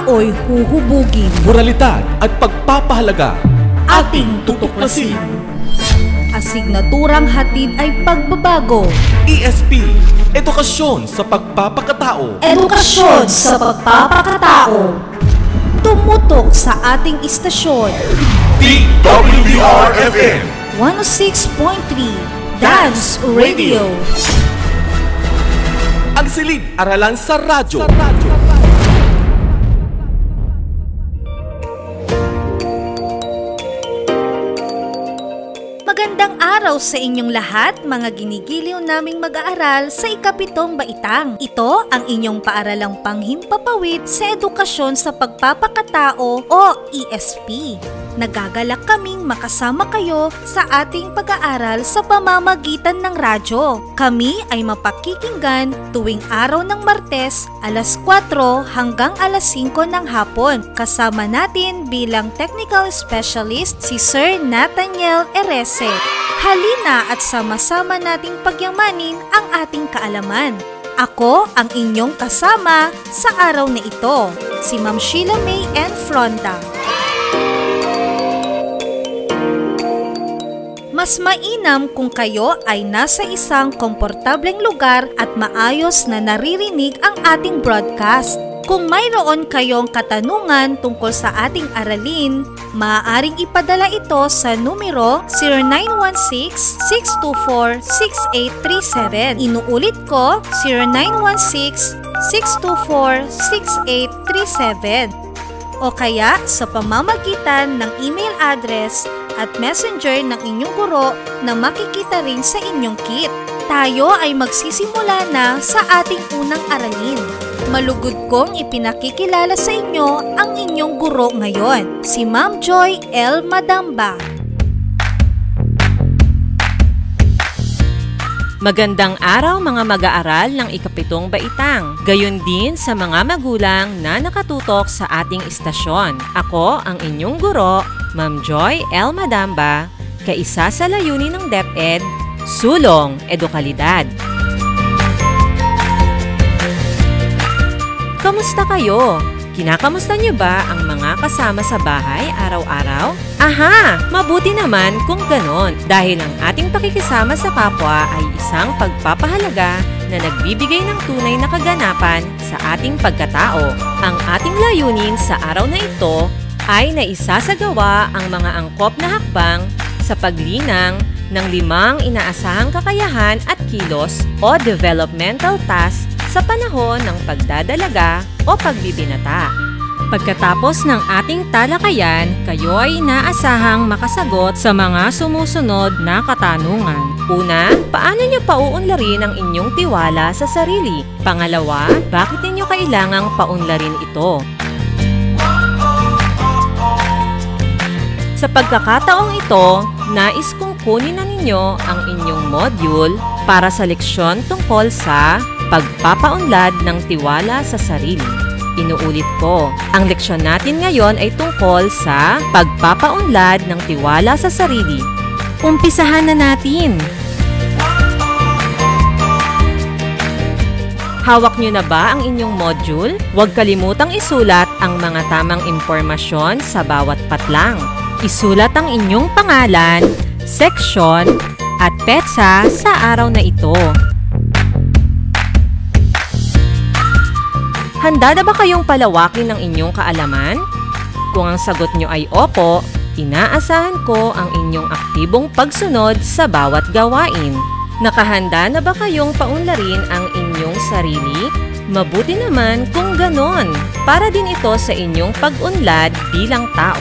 ako'y huhubugin. moralidad at pagpapahalaga. Ating tutuklasin. Asignaturang hatid ay pagbabago. ESP, edukasyon sa pagpapakatao. Edukasyon sa pagpapakatao. Tumutok sa ating istasyon. DWDR-FM 106.3 Dance Radio. Ang silid aralan sa radyo. Magandang araw sa inyong lahat, mga ginigiliw naming mag-aaral sa ikapitong baitang. Ito ang inyong paaralang panghimpapawid sa edukasyon sa pagpapakatao o ESP. Nagagalak kaming makasama kayo sa ating pag-aaral sa pamamagitan ng radyo. Kami ay mapakikinggan tuwing araw ng Martes alas 4 hanggang alas 5 ng hapon. Kasama natin bilang technical specialist si Sir Nathaniel Erese. Halina at sama-sama nating pagyamanin ang ating kaalaman. Ako ang inyong kasama sa araw na ito, si Ma'am Sheila May N. Fronda. Mas mainam kung kayo ay nasa isang komportableng lugar at maayos na naririnig ang ating broadcast. Kung mayroon kayong katanungan tungkol sa ating aralin, maaaring ipadala ito sa numero 0916-624-6837. Inuulit ko, 0916-624-6837 o kaya sa pamamagitan ng email address at messenger ng inyong guro na makikita rin sa inyong kit. Tayo ay magsisimula na sa ating unang aralin. Malugod kong ipinakikilala sa inyo ang inyong guro ngayon, si Ma'am Joy L. Madamba. Magandang araw mga mag-aaral ng ikapitong baitang. Gayon din sa mga magulang na nakatutok sa ating istasyon. Ako ang inyong guro, Ma'am Joy L. Madamba, kaisa sa layunin ng DepEd, Sulong Edukalidad. Kamusta kayo? Kinakamusta niyo ba ang mga kasama sa bahay araw-araw? Aha! Mabuti naman kung ganon dahil ang ating pakikisama sa kapwa ay isang pagpapahalaga na nagbibigay ng tunay na kaganapan sa ating pagkatao. Ang ating layunin sa araw na ito ay naisasagawa ang mga angkop na hakbang sa paglinang ng limang inaasahang kakayahan at kilos o developmental tasks sa panahon ng pagdadalaga o pagbibinata. Pagkatapos ng ating talakayan, kayo ay inaasahang makasagot sa mga sumusunod na katanungan. Una, paano niyo pauunlarin ang inyong tiwala sa sarili? Pangalawa, bakit ninyo kailangang paunlarin ito? Sa pagkakataong ito, nais kong kunin na ninyo ang inyong module para sa leksyon tungkol sa pagpapaunlad ng tiwala sa sarili. Inuulit ko, ang leksyon natin ngayon ay tungkol sa pagpapaunlad ng tiwala sa sarili. Umpisahan na natin! Hawak niyo na ba ang inyong module? Huwag kalimutang isulat ang mga tamang impormasyon sa bawat patlang. Isulat ang inyong pangalan, seksyon, at petsa sa araw na ito. Handa na ba kayong palawakin ang inyong kaalaman? Kung ang sagot nyo ay opo, inaasahan ko ang inyong aktibong pagsunod sa bawat gawain. Nakahanda na ba kayong paunlarin ang inyong sarili? Mabuti naman kung ganon, para din ito sa inyong pag-unlad bilang tao.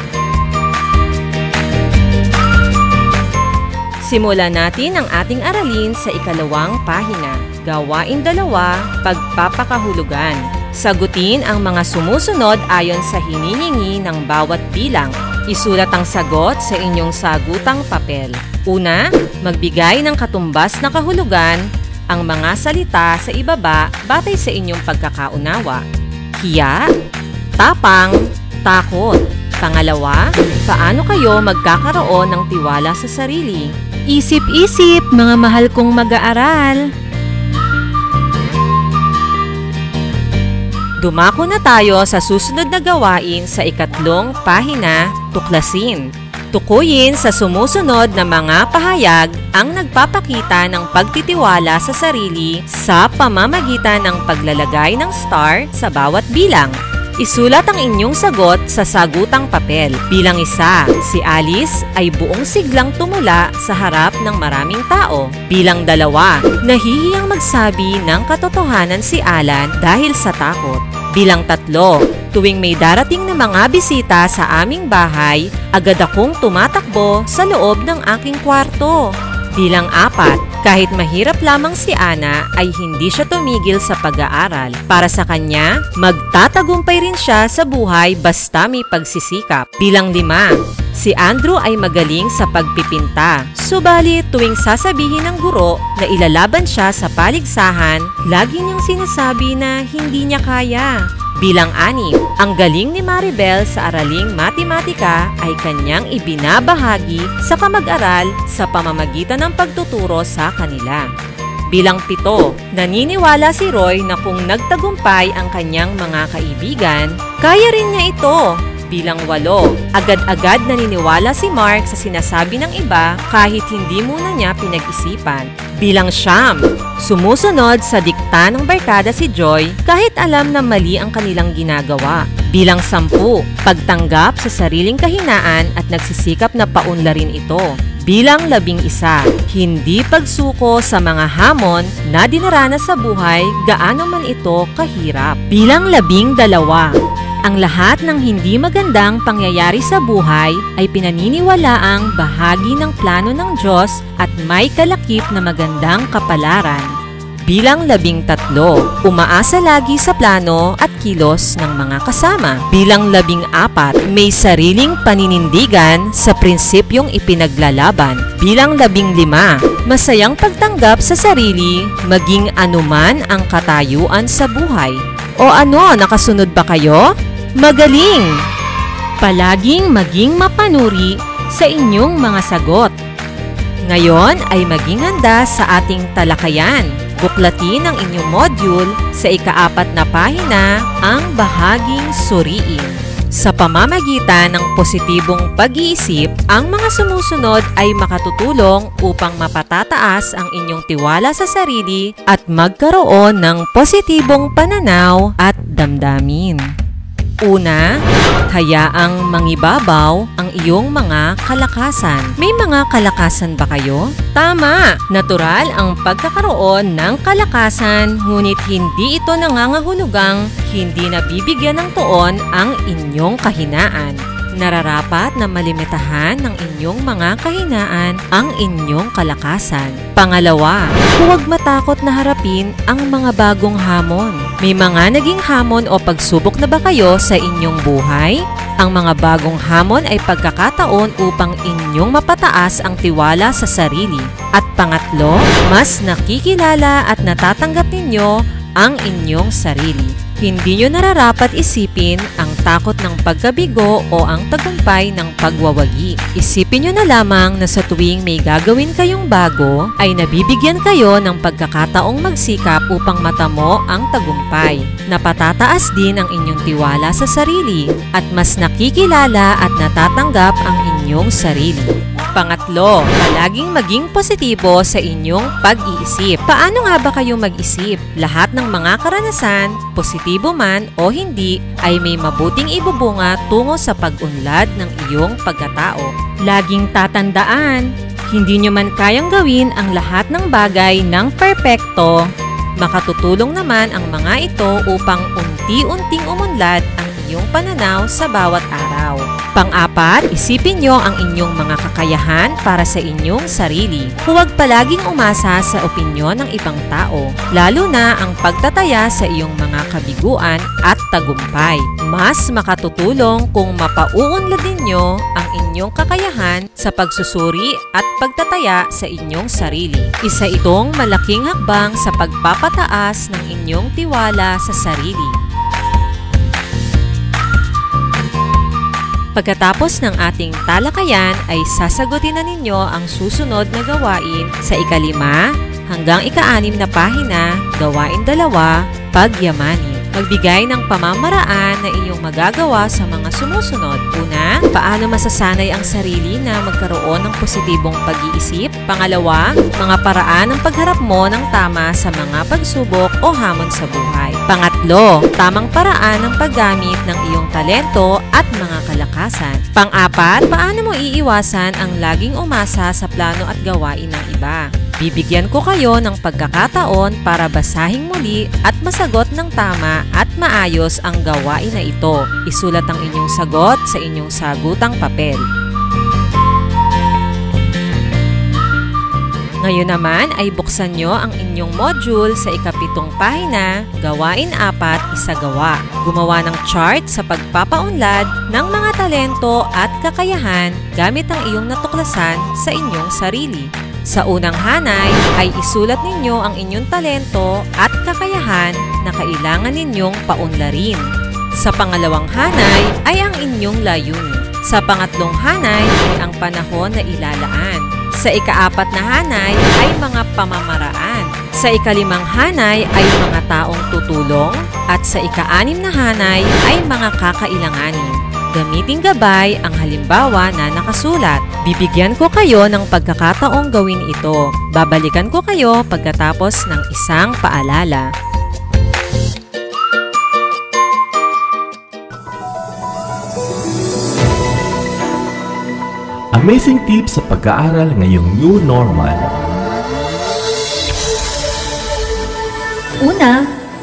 Simulan natin ang ating aralin sa ikalawang pahina. Gawain dalawa, pagpapakahulugan. Sagutin ang mga sumusunod ayon sa hinihingi ng bawat bilang. Isulat ang sagot sa inyong sagutang papel. Una, magbigay ng katumbas na kahulugan ang mga salita sa ibaba batay sa inyong pagkakaunawa. Hiya, tapang, takot. Pangalawa, paano kayo magkakaroon ng tiwala sa sarili? Isip-isip, mga mahal kong mag-aaral. Dumako na tayo sa susunod na gawain sa ikatlong pahina, tuklasin. Tukuyin sa sumusunod na mga pahayag ang nagpapakita ng pagtitiwala sa sarili sa pamamagitan ng paglalagay ng star sa bawat bilang. Isulat ang inyong sagot sa sagutang papel. Bilang isa, si Alice ay buong siglang tumula sa harap ng maraming tao. Bilang dalawa, nahihiyang magsabi ng katotohanan si Alan dahil sa takot. Bilang tatlo, tuwing may darating na mga bisita sa aming bahay, agad akong tumatakbo sa loob ng aking kwarto. Bilang apat, kahit mahirap lamang si Ana ay hindi siya tumigil sa pag-aaral. Para sa kanya, magtatagumpay rin siya sa buhay basta may pagsisikap. Bilang lima, si Andrew ay magaling sa pagpipinta. Subalit tuwing sasabihin ng guro na ilalaban siya sa paligsahan, lagi niyang sinasabi na hindi niya kaya. Bilang anim, ang galing ni Maribel sa araling matematika ay kanyang ibinabahagi sa kamag-aral sa pamamagitan ng pagtuturo sa kanila. Bilang pito, naniniwala si Roy na kung nagtagumpay ang kanyang mga kaibigan, kaya rin niya ito. Bilang walo, agad-agad naniniwala si Mark sa sinasabi ng iba kahit hindi muna niya pinag-isipan. Bilang siyam, sumusunod sa dikta ng barkada si Joy kahit alam na mali ang kanilang ginagawa. Bilang sampu, pagtanggap sa sariling kahinaan at nagsisikap na paunlarin ito. Bilang labing isa, hindi pagsuko sa mga hamon na dinaranas sa buhay gaano man ito kahirap. Bilang labing dalawa, ang lahat ng hindi magandang pangyayari sa buhay ay pinaniniwalaang bahagi ng plano ng Diyos at may kalakip na magandang kapalaran. Bilang labing tatlo, umaasa lagi sa plano at kilos ng mga kasama. Bilang labing apat, may sariling paninindigan sa prinsipyong ipinaglalaban. Bilang labing lima, masayang pagtanggap sa sarili, maging anuman ang katayuan sa buhay. O ano, nakasunod ba kayo? Magaling! Palaging maging mapanuri sa inyong mga sagot. Ngayon ay maging handa sa ating talakayan. Buklatin ang inyong module sa ikaapat na pahina ang bahaging suriin. Sa pamamagitan ng positibong pag-iisip, ang mga sumusunod ay makatutulong upang mapatataas ang inyong tiwala sa sarili at magkaroon ng positibong pananaw at damdamin. Una, hayaang mangibabaw ang iyong mga kalakasan. May mga kalakasan ba kayo? Tama! Natural ang pagkakaroon ng kalakasan ngunit hindi ito nangangahulugang hindi nabibigyan ng tuon ang inyong kahinaan. Nararapat na malimitahan ng inyong mga kahinaan ang inyong kalakasan. Pangalawa, huwag matakot na harapin ang mga bagong hamon. May mga naging hamon o pagsubok na ba kayo sa inyong buhay? Ang mga bagong hamon ay pagkakataon upang inyong mapataas ang tiwala sa sarili. At pangatlo, mas nakikilala at natatanggap ninyo ang inyong sarili. Hindi nyo nararapat isipin ang takot ng pagkabigo o ang tagumpay ng pagwawagi. Isipin nyo na lamang na sa tuwing may gagawin kayong bago, ay nabibigyan kayo ng pagkakataong magsikap upang matamo ang tagumpay. Napatataas din ang inyong tiwala sa sarili at mas nakikilala at natatanggap ang inyong sarili. Pangatlo, palaging maging positibo sa inyong pag-iisip. Paano nga ba kayo mag-isip? Lahat ng mga karanasan, positibo man o hindi, ay may mabuting ibubunga tungo sa pag-unlad ng iyong pagkatao. Laging tatandaan, hindi nyo man kayang gawin ang lahat ng bagay ng perpekto, makatutulong naman ang mga ito upang unti-unting umunlad ang iyong pananaw sa bawat araw. Pang-apat, isipin nyo ang inyong mga kakayahan para sa inyong sarili. Huwag palaging umasa sa opinyon ng ibang tao, lalo na ang pagtataya sa iyong mga kabiguan at tagumpay. Mas makatutulong kung mapauunlad ninyo ang inyong kakayahan sa pagsusuri at pagtataya sa inyong sarili. Isa itong malaking hakbang sa pagpapataas ng inyong tiwala sa sarili. Pagkatapos ng ating talakayan ay sasagutin na ninyo ang susunod na gawain sa ikalima hanggang ikaanim na pahina, gawain dalawa, pagyamanin. Magbigay ng pamamaraan na iyong magagawa sa mga sumusunod. Una, paano masasanay ang sarili na magkaroon ng positibong pag-iisip? Pangalawa, mga paraan ng pagharap mo ng tama sa mga pagsubok o hamon sa buhay. Pangatlo, tamang paraan ng paggamit ng iyong talento at mga kalakasan. Pang-apat, paano mo iiwasan ang laging umasa sa plano at gawain ng iba. Bibigyan ko kayo ng pagkakataon para basahing muli at masagot ng tama at maayos ang gawain na ito. Isulat ang inyong sagot sa inyong sagutang papel. Ngayon naman ay buksan nyo ang inyong module sa ikapitong pahina, Gawain 4, Isagawa. Gumawa ng chart sa pagpapaunlad ng mga talento at kakayahan gamit ang iyong natuklasan sa inyong sarili. Sa unang hanay ay isulat ninyo ang inyong talento at kakayahan na kailangan ninyong paunlarin. Sa pangalawang hanay ay ang inyong layunin. Sa pangatlong hanay ay ang panahon na ilalaan. Sa ikaapat na hanay ay mga pamamaraan. Sa ikalimang hanay ay mga taong tutulong. At sa ikaanim na hanay ay mga kakailanganin. Gamiting gabay ang halimbawa na nakasulat. Bibigyan ko kayo ng pagkakataong gawin ito. Babalikan ko kayo pagkatapos ng isang paalala. Amazing tips sa pag-aaral ngayong new normal. Una,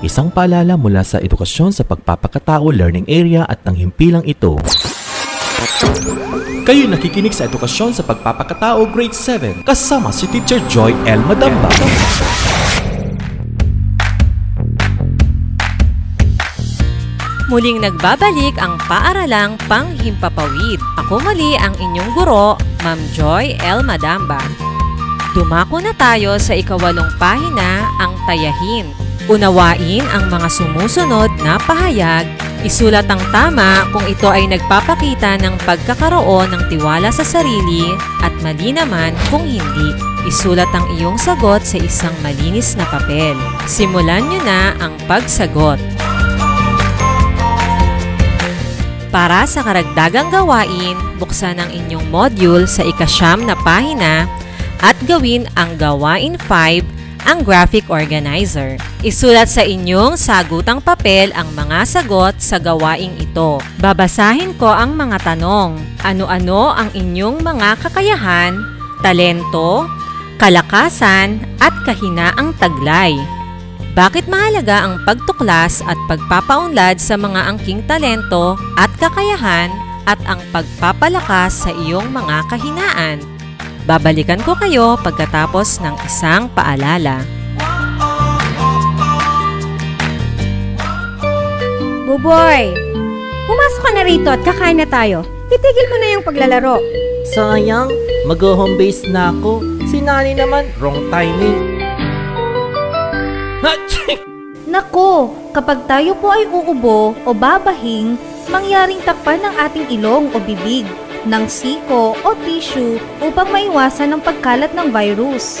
Isang paalala mula sa edukasyon sa pagpapakatao learning area at ng himpilang ito. Kayo nakikinig sa edukasyon sa pagpapakatao grade 7 kasama si Teacher Joy L. Madamba. Muling nagbabalik ang paaralang panghimpapawid. Ako muli ang inyong guro, Ma'am Joy L. Madamba. Dumako na tayo sa ikawalong pahina, ang tayahin. Unawain ang mga sumusunod na pahayag. Isulat ang tama kung ito ay nagpapakita ng pagkakaroon ng tiwala sa sarili at mali naman kung hindi. Isulat ang iyong sagot sa isang malinis na papel. Simulan nyo na ang pagsagot. Para sa karagdagang gawain, buksan ang inyong module sa ikasyam na pahina at gawin ang gawain 5 ang graphic organizer. Isulat sa inyong sagutang papel ang mga sagot sa gawaing ito. Babasahin ko ang mga tanong. Ano-ano ang inyong mga kakayahan, talento, kalakasan at kahinaang taglay? Bakit mahalaga ang pagtuklas at pagpapaunlad sa mga angking talento at kakayahan at ang pagpapalakas sa iyong mga kahinaan? Babalikan ko kayo pagkatapos ng isang paalala. Buboy! Pumasok ka na rito at kakain na tayo. Itigil mo na yung paglalaro. Sayang, mag-home base na ako. Si Nani naman, wrong timing. Nako, kapag tayo po ay uubo o babahing, mangyaring takpan ng ating ilong o bibig ng siko o tissue upang maiwasan ang pagkalat ng virus.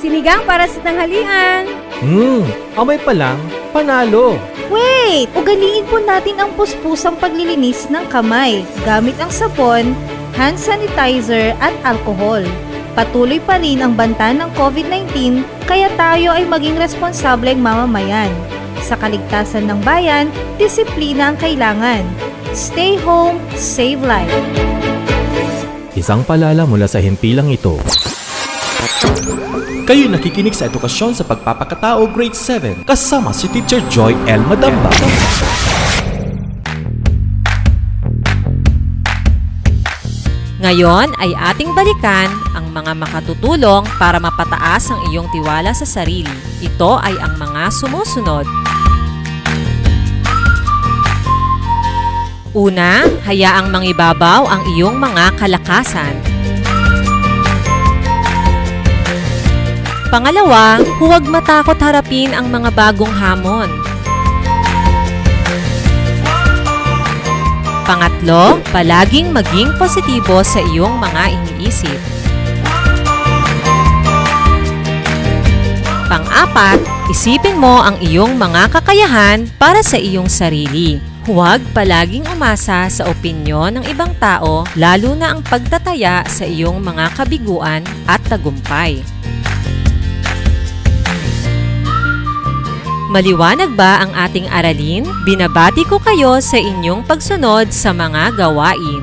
Sinigang para sa tanghalian. Hmm, amay pa lang, panalo. Wait! Ugaliin po natin ang puspusang paglilinis ng kamay gamit ang sabon, hand sanitizer at alcohol. Patuloy pa rin ang banta ng COVID-19 kaya tayo ay maging responsableng mamamayan. Sa kaligtasan ng bayan, disiplina ang kailangan. Stay home, save life. Isang palala mula sa himpilang ito. Kayo nakikinig sa edukasyon sa pagpapakatao grade 7 kasama si Teacher Joy L. Madamba. Ngayon ay ating balikan ang mga makatutulong para mapataas ang iyong tiwala sa sarili. Ito ay ang mga sumusunod. Una, hayaang mangibabaw ang iyong mga kalakasan. Pangalawa, huwag matakot harapin ang mga bagong hamon. Pangatlo, palaging maging positibo sa iyong mga iniisip. Pang-apat, isipin mo ang iyong mga kakayahan para sa iyong sarili. Huwag palaging umasa sa opinyon ng ibang tao, lalo na ang pagtataya sa iyong mga kabiguan at tagumpay. Maliwanag ba ang ating aralin? Binabati ko kayo sa inyong pagsunod sa mga gawain.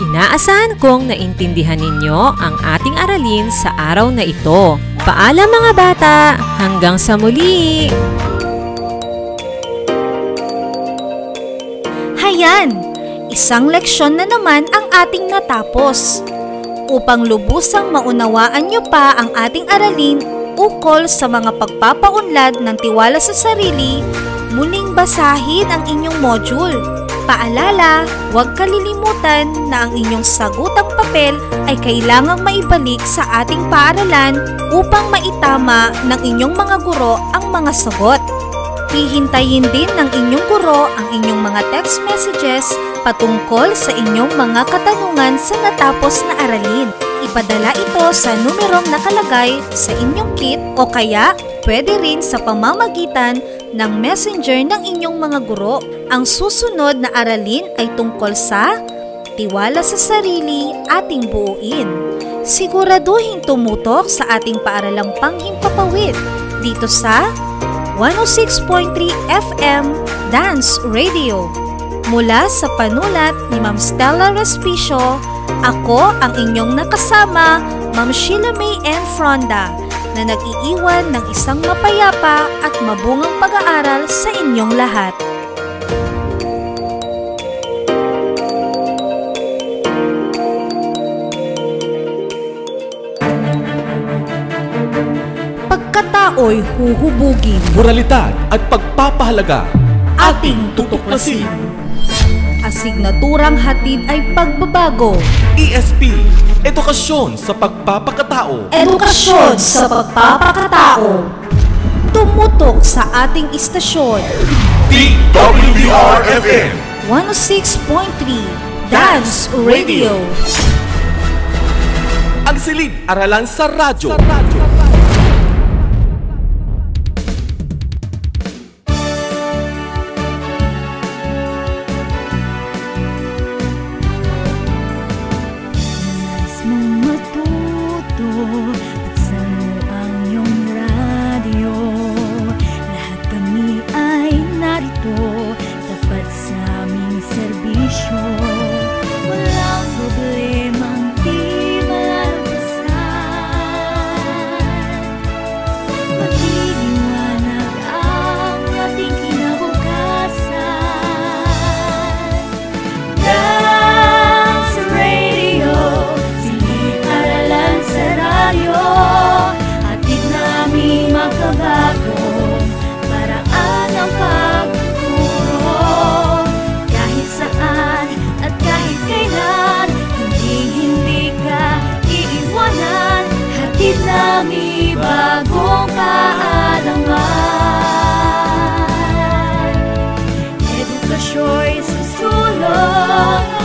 Inaasahan kong naintindihan ninyo ang ating aralin sa araw na ito. Paalam mga bata! Hanggang sa muli! Hayan! Isang leksyon na naman ang ating natapos. Upang lubusang maunawaan nyo pa ang ating aralin ukol sa mga pagpapaunlad ng tiwala sa sarili, muling basahin ang inyong module. Paalala, huwag kalilimutan na ang inyong sagutang papel ay kailangang maibalik sa ating paaralan upang maitama ng inyong mga guro ang mga sagot. Hihintayin din ng inyong guro ang inyong mga text messages patungkol sa inyong mga katanungan sa natapos na aralin. Ipadala ito sa numerong nakalagay sa inyong kit o kaya pwede rin sa pamamagitan ng messenger ng inyong mga guro. Ang susunod na aralin ay tungkol sa tiwala sa sarili ating buuin. Siguraduhin tumutok sa ating paaralang panghimpapawid dito sa 106.3 FM Dance Radio. Mula sa panulat ni Ma'am Stella Respicio, ako ang inyong nakasama, Ma'am Sheila May N. Fronda, na nag-iiwan ng isang mapayapa at mabungang pag-aaral sa inyong lahat. Pagkatao'y huhubugin, Moralidad at pagpapahalaga. ating tutuklasin. asignaturang hatid ay pagbabago, ESP, Edukasyon sa Pagpapakatao. edukasyon sa pagpapakatao. Tumutok sa ating istasyon, DWDR-FM 106.3 Dance Radio. Ang silid aralan sa radyo. Nais makabagong Paraan ang pagtuturo. Kahit saan at kahit kailan Hindi-hindi ka iiwanan. Hatid namin bagong kaalaman. Edukasyo'y susulong